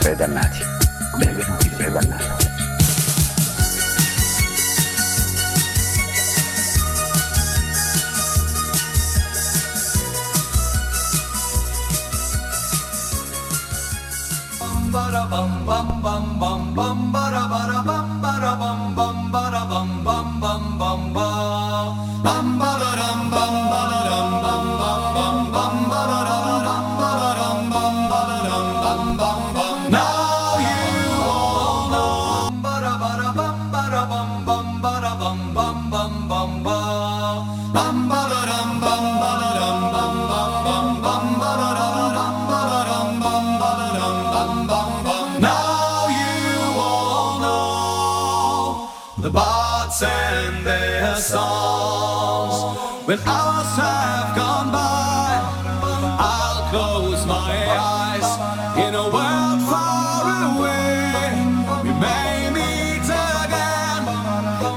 tra i dannati.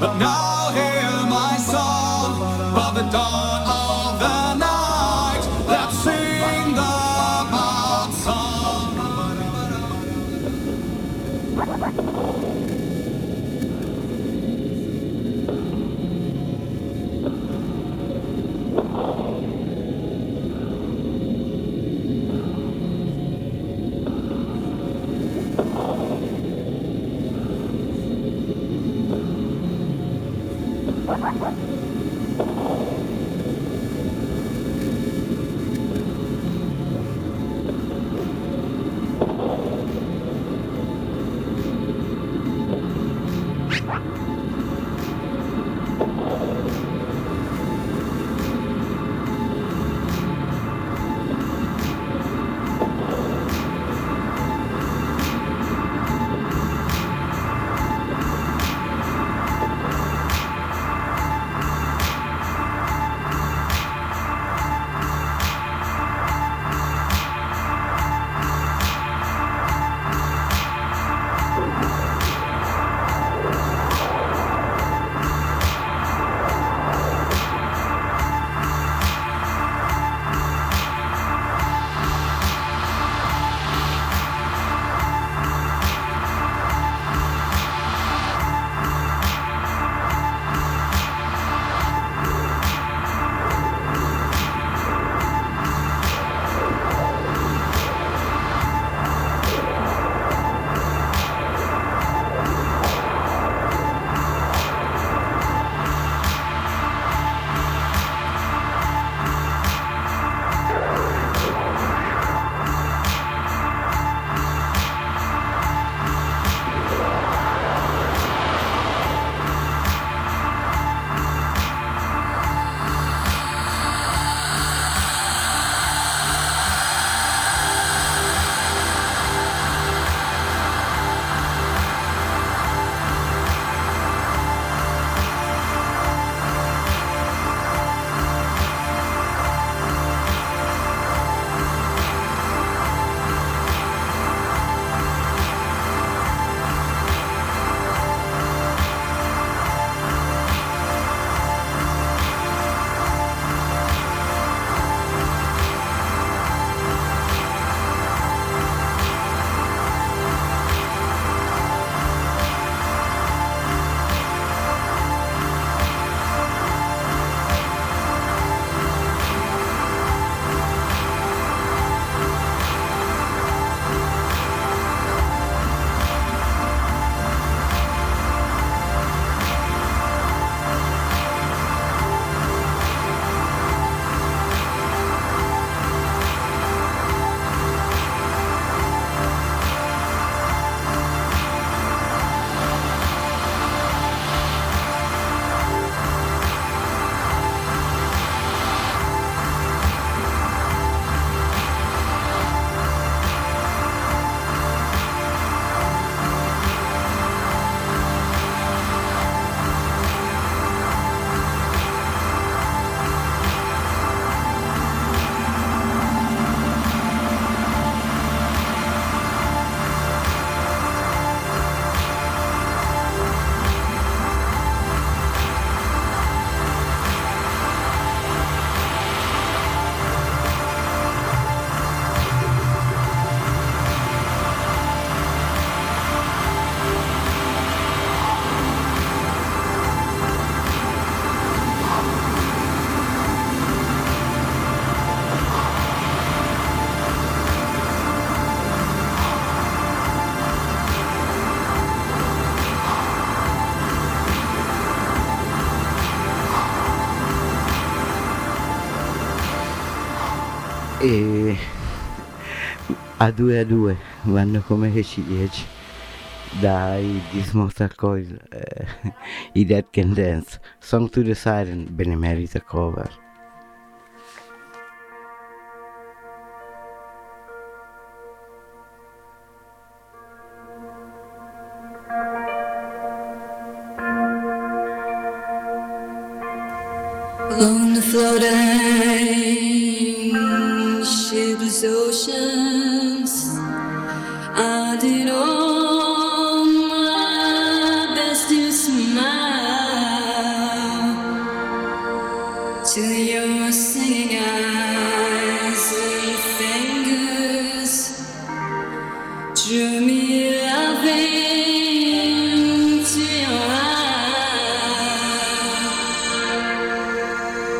But now hear my song by the dawn of A due a due vanno come le ciliegie dai This Mortal Coil eh, i Dead Can Dance. Song to the Siren benemerita cover. On the floating shipless oceans,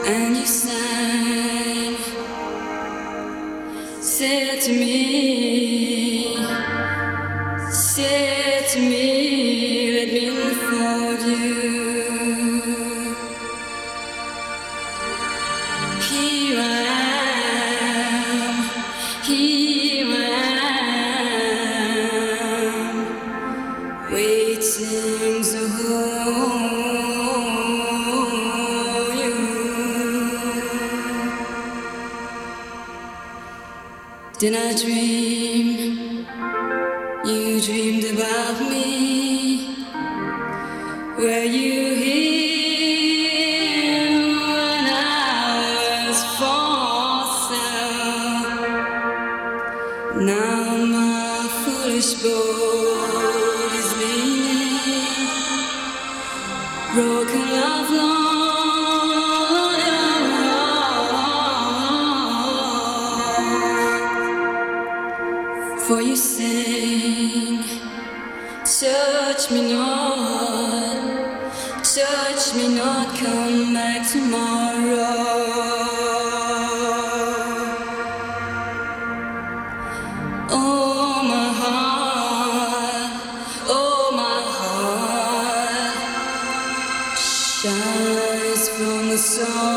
And you sang, said to me, from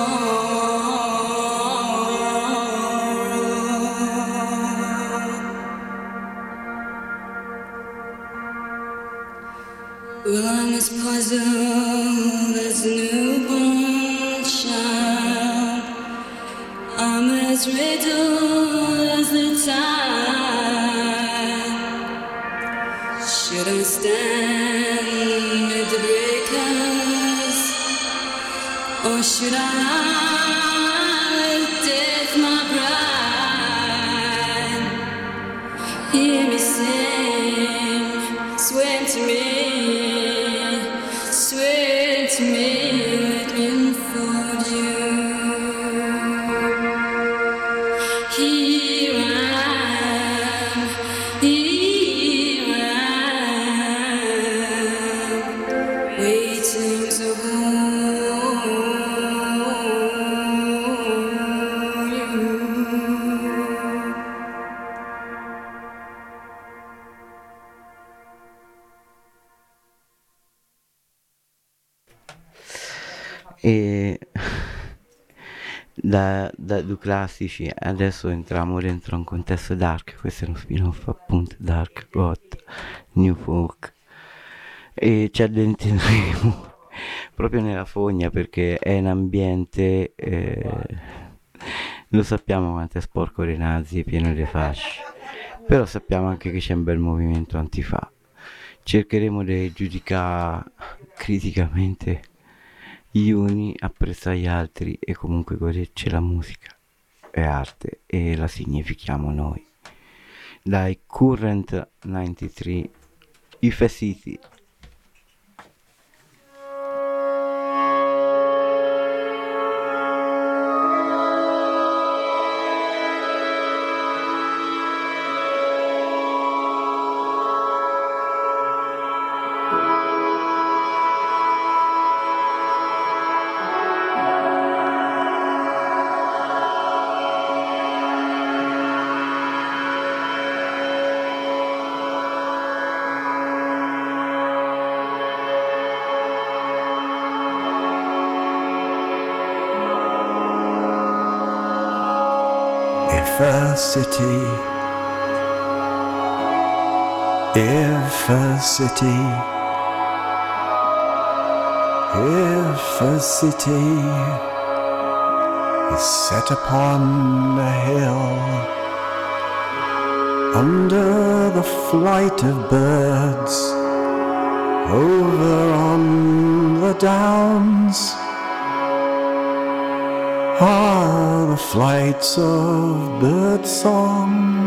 should I lie e da, da due classici adesso entriamo dentro un contesto dark questo è uno spin-off appunto dark goth new folk e ci addentreremo proprio nella fogna perché è un ambiente eh, lo sappiamo quanto è sporco dei nazi pieno di fasci però sappiamo anche che c'è un bel movimento antifa. Cercheremo di giudicare criticamente gli uni, apprezzare gli altri e comunque goderci la musica è arte e la significhiamo noi. Dai Current 93 Ife City A city, if a city, if a city is set upon a hill. Under the flight of birds over on the downs are the flights of birdsong.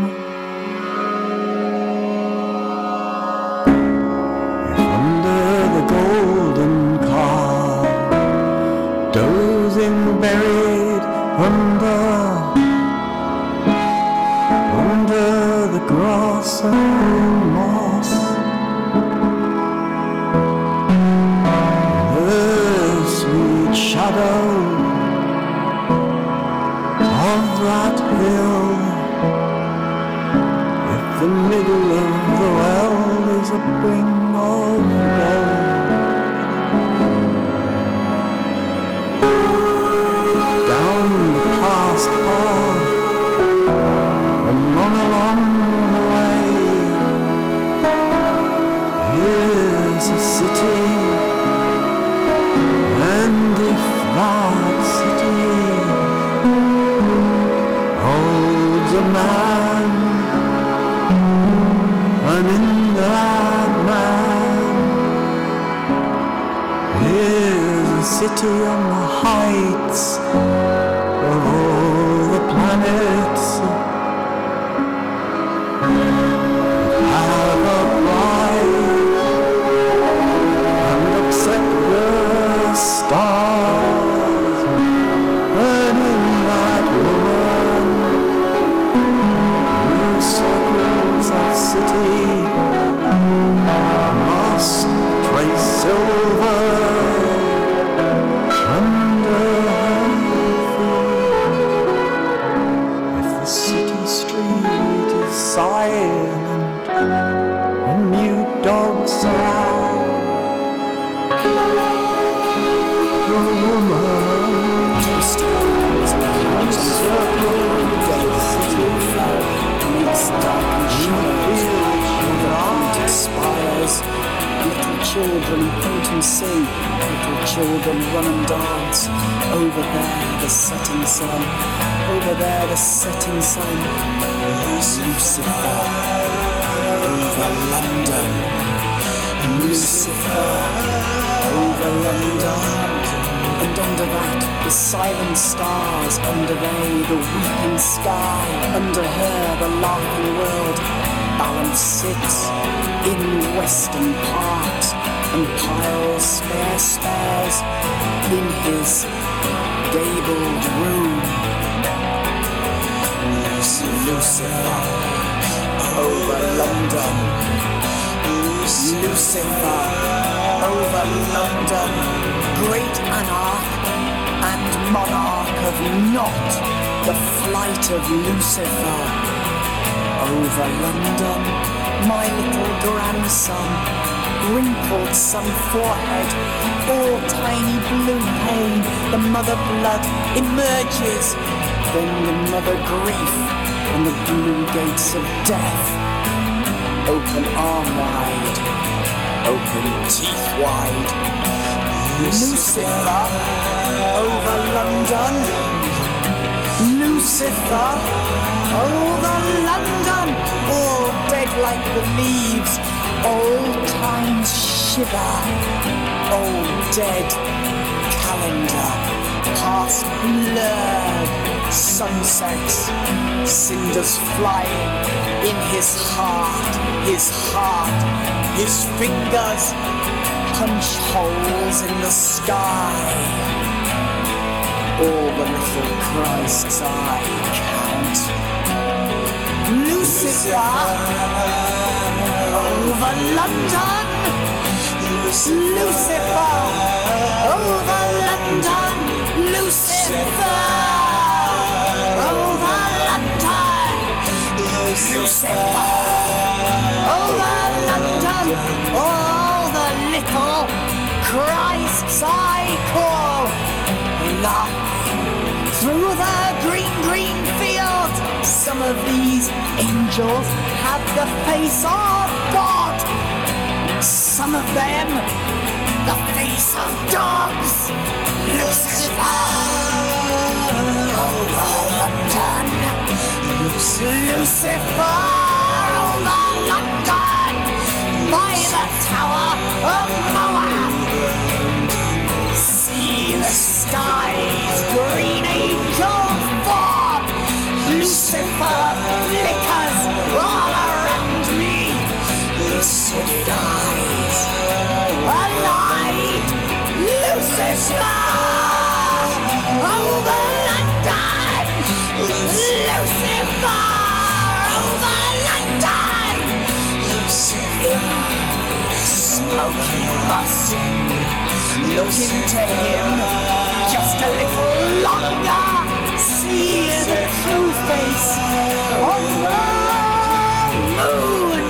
Here's your city and sing, little children run and dance. Over there, the setting sun, over there, the setting sun. Lucifer, over London. Lucifer, over London. And under that, the silent stars, under they, the weeping sky, under her, the laughing world. Balance sits in western part and piles spare stars in his gabled room. Lucifer over London. Lucifer over London. Great anarch and monarch of not The flight of Lucifer over London. My little grandson, wrinkled sun forehead, all tiny blue pain. The mother blood emerges, then the mother grief, and the blue gates of death. Open arm wide, open teeth wide. Lucifer over London. Lucifer over London. All dead like the leaves. Old times shiver. Old dead calendar. Past blurred sunsets. Cinders flying in his heart. His heart. His fingers punch holes in the sky all the little Christs I count. Lucifer over London. Was Lucifer over London. Lucifer over London. Lucifer over London. All the little Christs I call. Through the green, green field, angels have the face of God. Some of them, the face of dogs. Lucifer, London. Lucifer, London. By the Tower of Moab. See the skies, green angels form. Lucifer smoking rust. Look into him just a little longer. See the true face of the moon.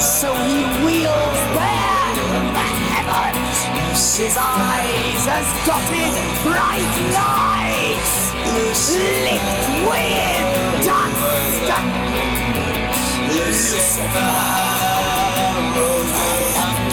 So he wheels there in the heavens. His eyes as dotted bright lights, licked with dust. Lucifer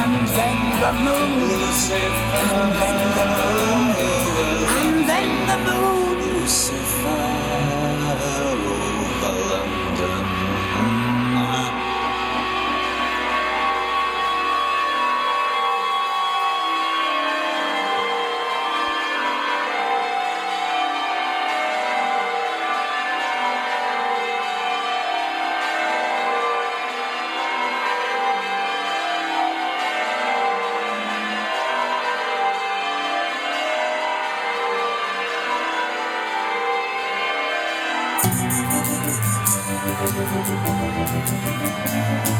And then the moon, and then the moon, Thank you.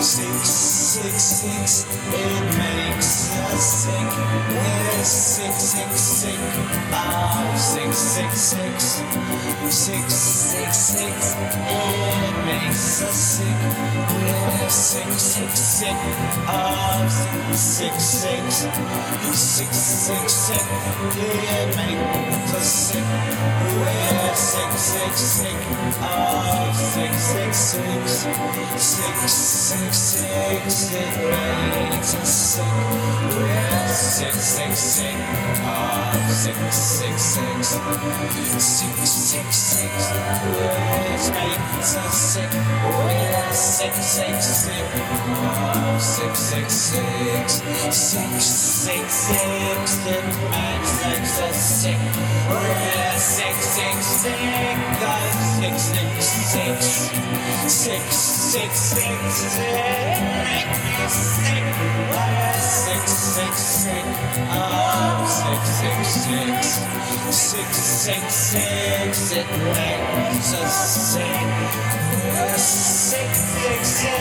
Six, six, six, it makes us sick. We're sick, sick, sick of six, six, six. Six, six, six, it makes us sick. We're sick, sick, sick of six, six, six. Six, six, it makes us sick. We're sick, sick, sick six, six, six. Six, six, six, it makes us sick. We're sick, sick, sick of six, six, six. Six, six, six, it makes me sick. We're sick, sick, sick of six, six, six. Six, six, six, it makes us sick. Sick, sick, sick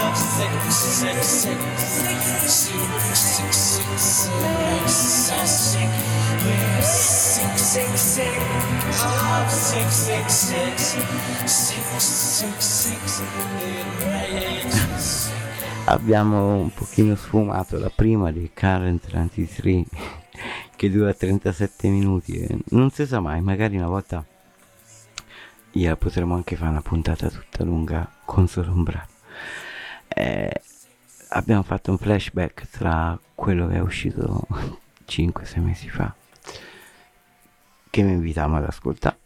of six, six, six. Six, six, six, makes us sick. Sick, sick, sick of six, six, six. Six, six, six, it makes. Abbiamo un pochino sfumato la prima di Current 23 che dura 37 minuti. Non si sa mai, magari una volta gliela potremo anche fare una puntata tutta lunga con solo un brano. Eh, abbiamo fatto un flashback tra quello che è uscito 5-6 mesi fa che mi invitavamo ad ascoltare.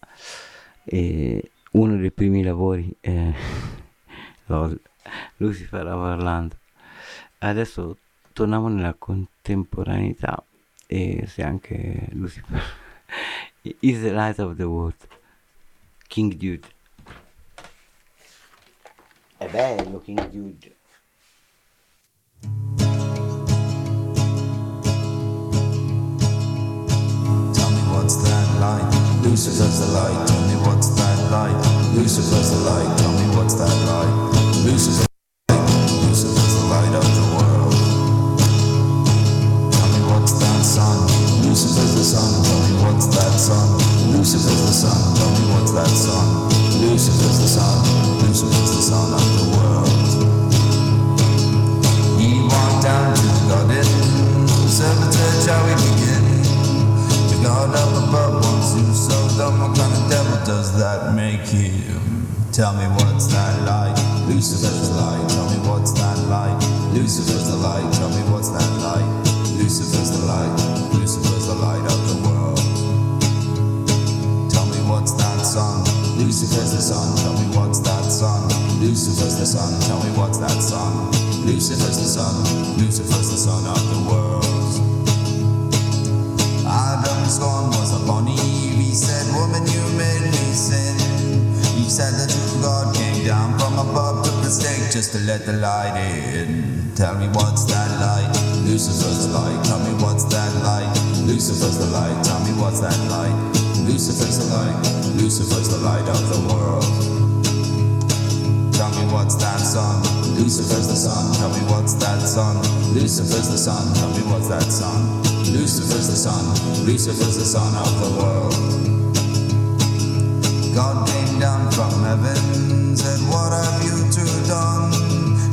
E uno dei primi lavori è LOL, Lucifer Orlando adesso torniamo nella contemporaneità e se anche Lucifer is the light of the world King Dude è bello King Dude what's that light? Lucifer's the light. Tell me what's that light? Lucifer's the light. Tell me what's that light? Lucifer's the sun. Tell me what's that sun? Lucifer's the sun. Lucifer's the sun of the world. God came down from heaven, said, What have you two done?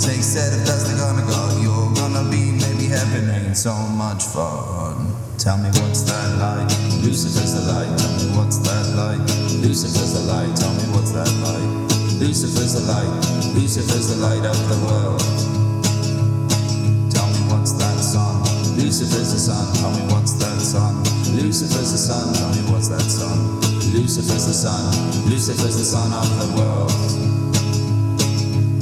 Say, said, if that's the kind of God you're gonna be, maybe heaven ain't so much fun. Tell me what's that light? Lucifer's the light. Tell me what's that light? Lucifer's the light. Tell me what's that light? Lucifer's the light. Lucifer's the light of the world. Lucifer's the sun. Tell me what's that sun? Lucifer's the sun. Tell me what's that sun? Lucifer's the sun. Lucifer's the sun of the world.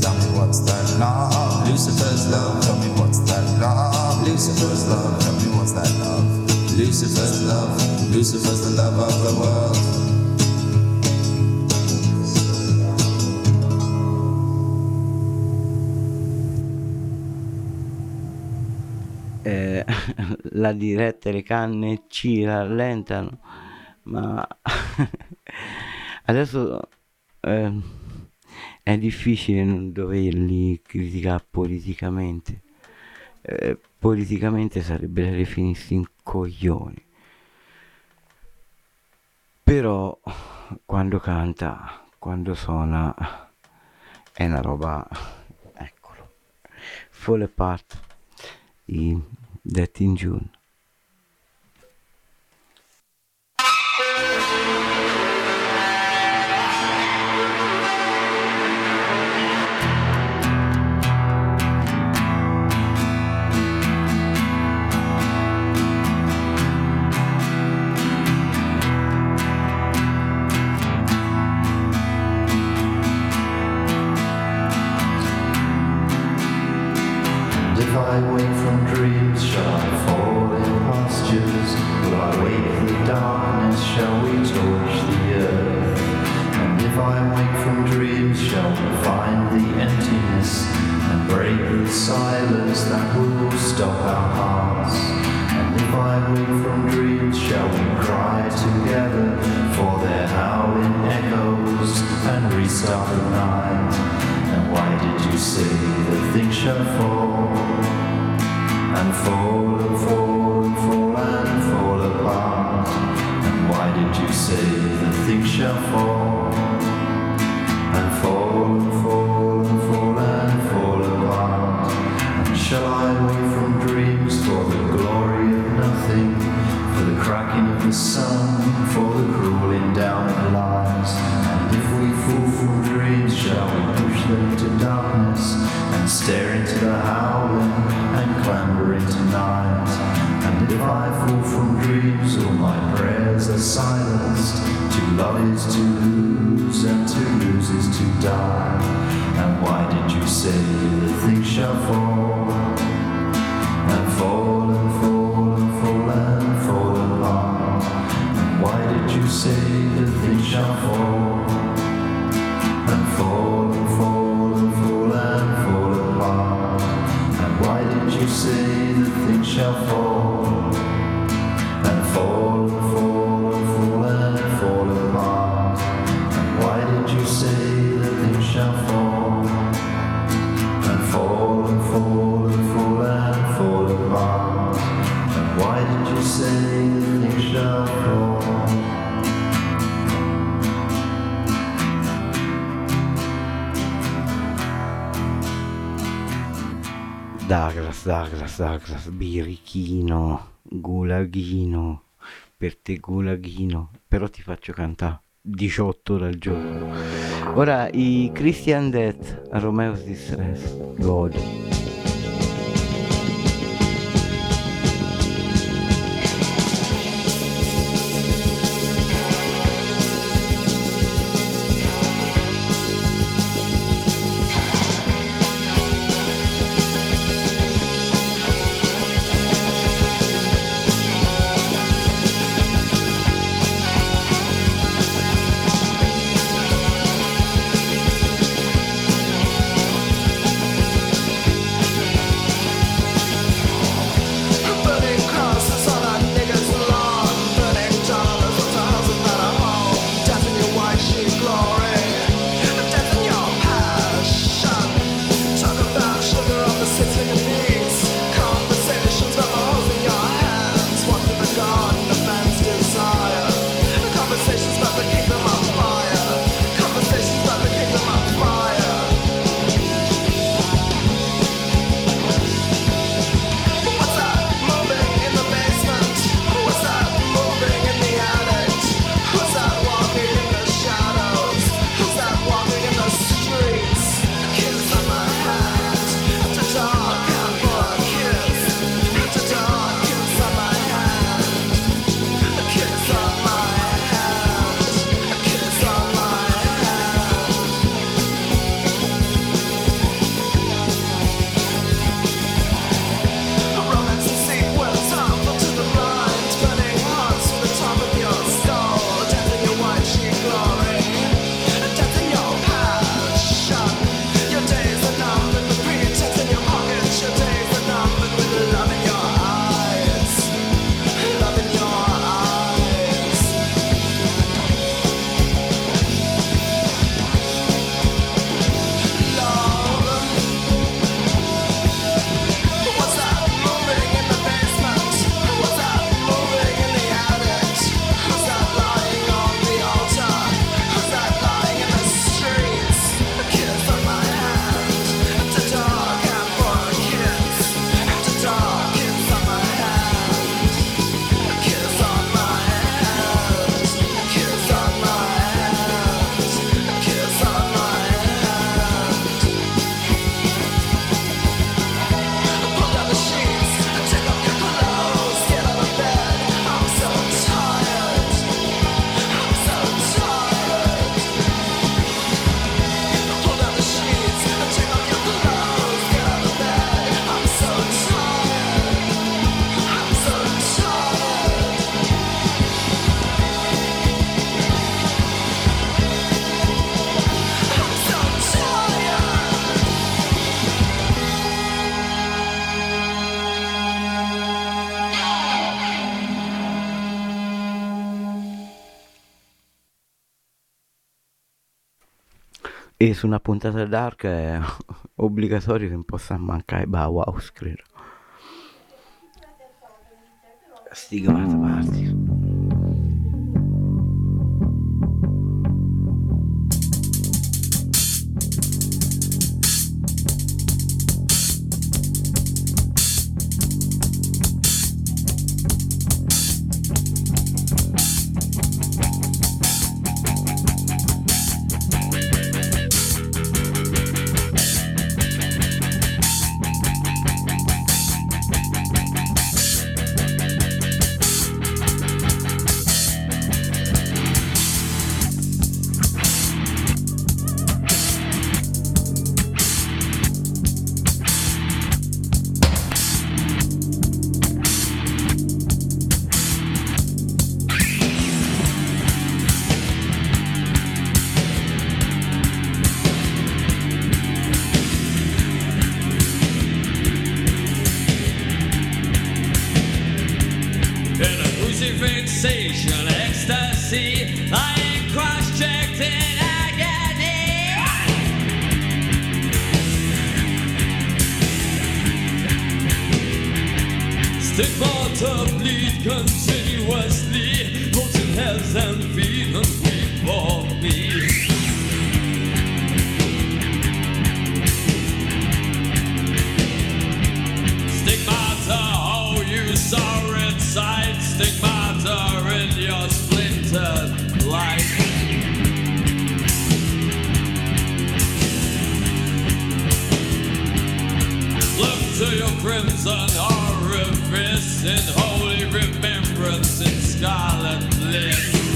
Tell me what's that love? Lucifer's love. Tell me what's that love? Lucifer's love. Tell me what's that love? Lucifer's love. Lucifer's the love of the world. La diretta le canne ci rallentano, ma adesso eh, è difficile non doverli criticare politicamente. Eh, politicamente sarebbe da definirsi in coglioni. Però quando canta, quando suona, è una roba, eccolo, Fall Apart Death in say that things shall fall and fall and fall and fall and fall along. And why did you say that things shall fall and fall and fall and fall and fall along? And why did you say that things shall fall? Douglas, Douglas, Douglas, birichino, gulaghino, per te gulaghino, però ti faccio cantare 18 ore al giorno. Ora i Christian Death Romeo's Distress, godi. E su una puntata dark è obbligatorio che non possa mancare Bauhaus, credo. Stigmata Martin. Crimson orifice in holy remembrance in scarlet bliss.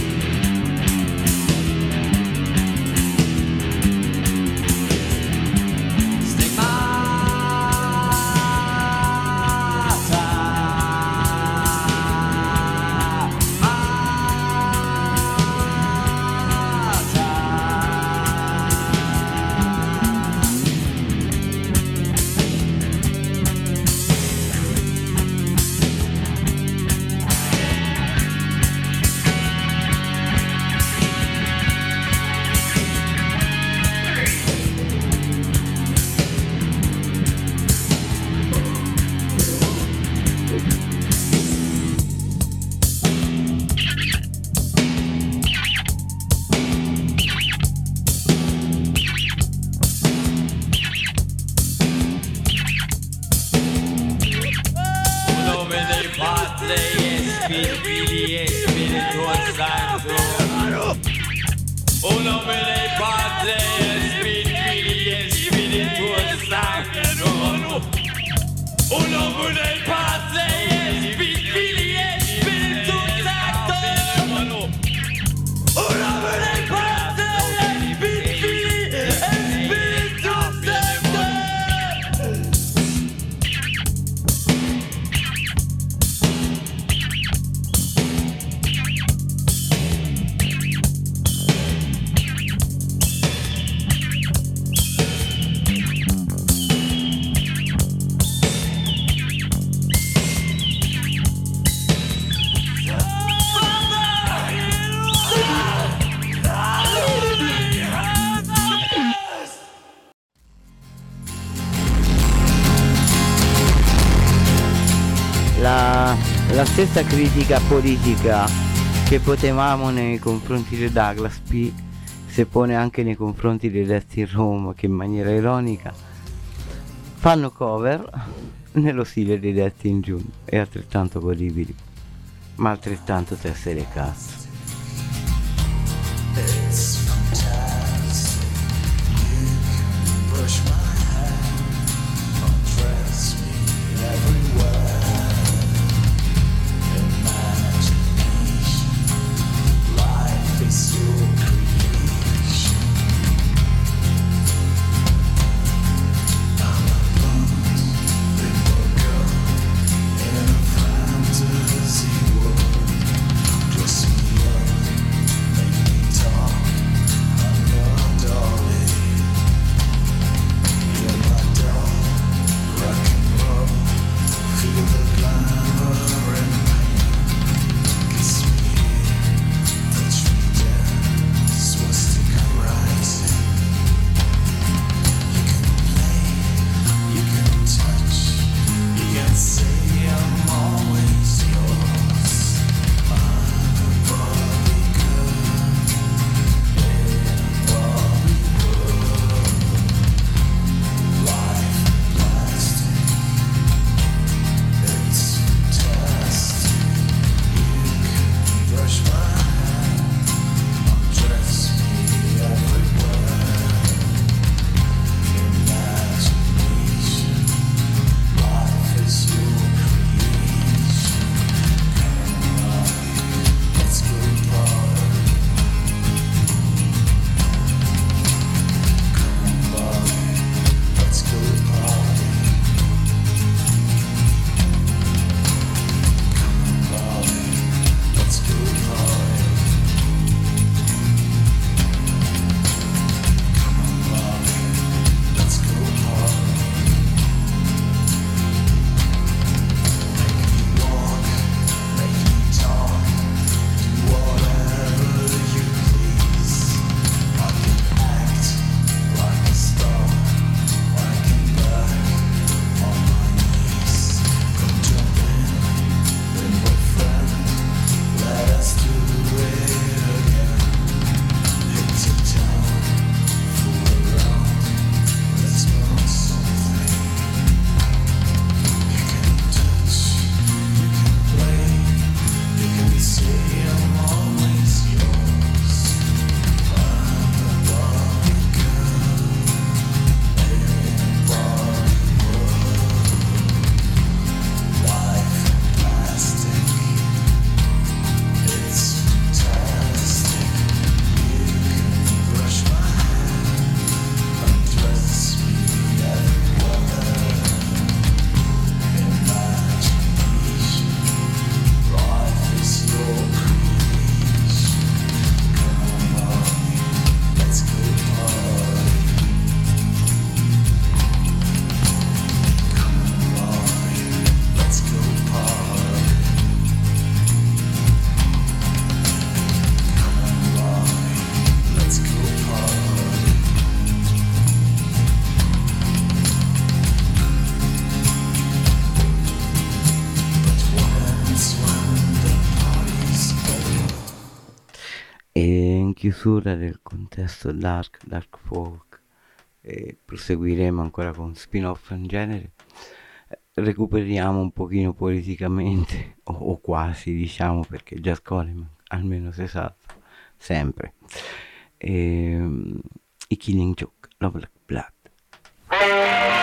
Stessa critica politica che potevamo nei confronti di Douglas P si pone anche nei confronti dei Death in Rome che in maniera ironica fanno cover nello stile dei Death in June e altrettanto godibili ma altrettanto teste le cazzo chiusura del contesto dark, dark folk e proseguiremo ancora con spin-off in genere. Recuperiamo un pochino politicamente o, o quasi diciamo perché già Coleman almeno si salva sempre. E, i Killing Joke, Love Black Blood.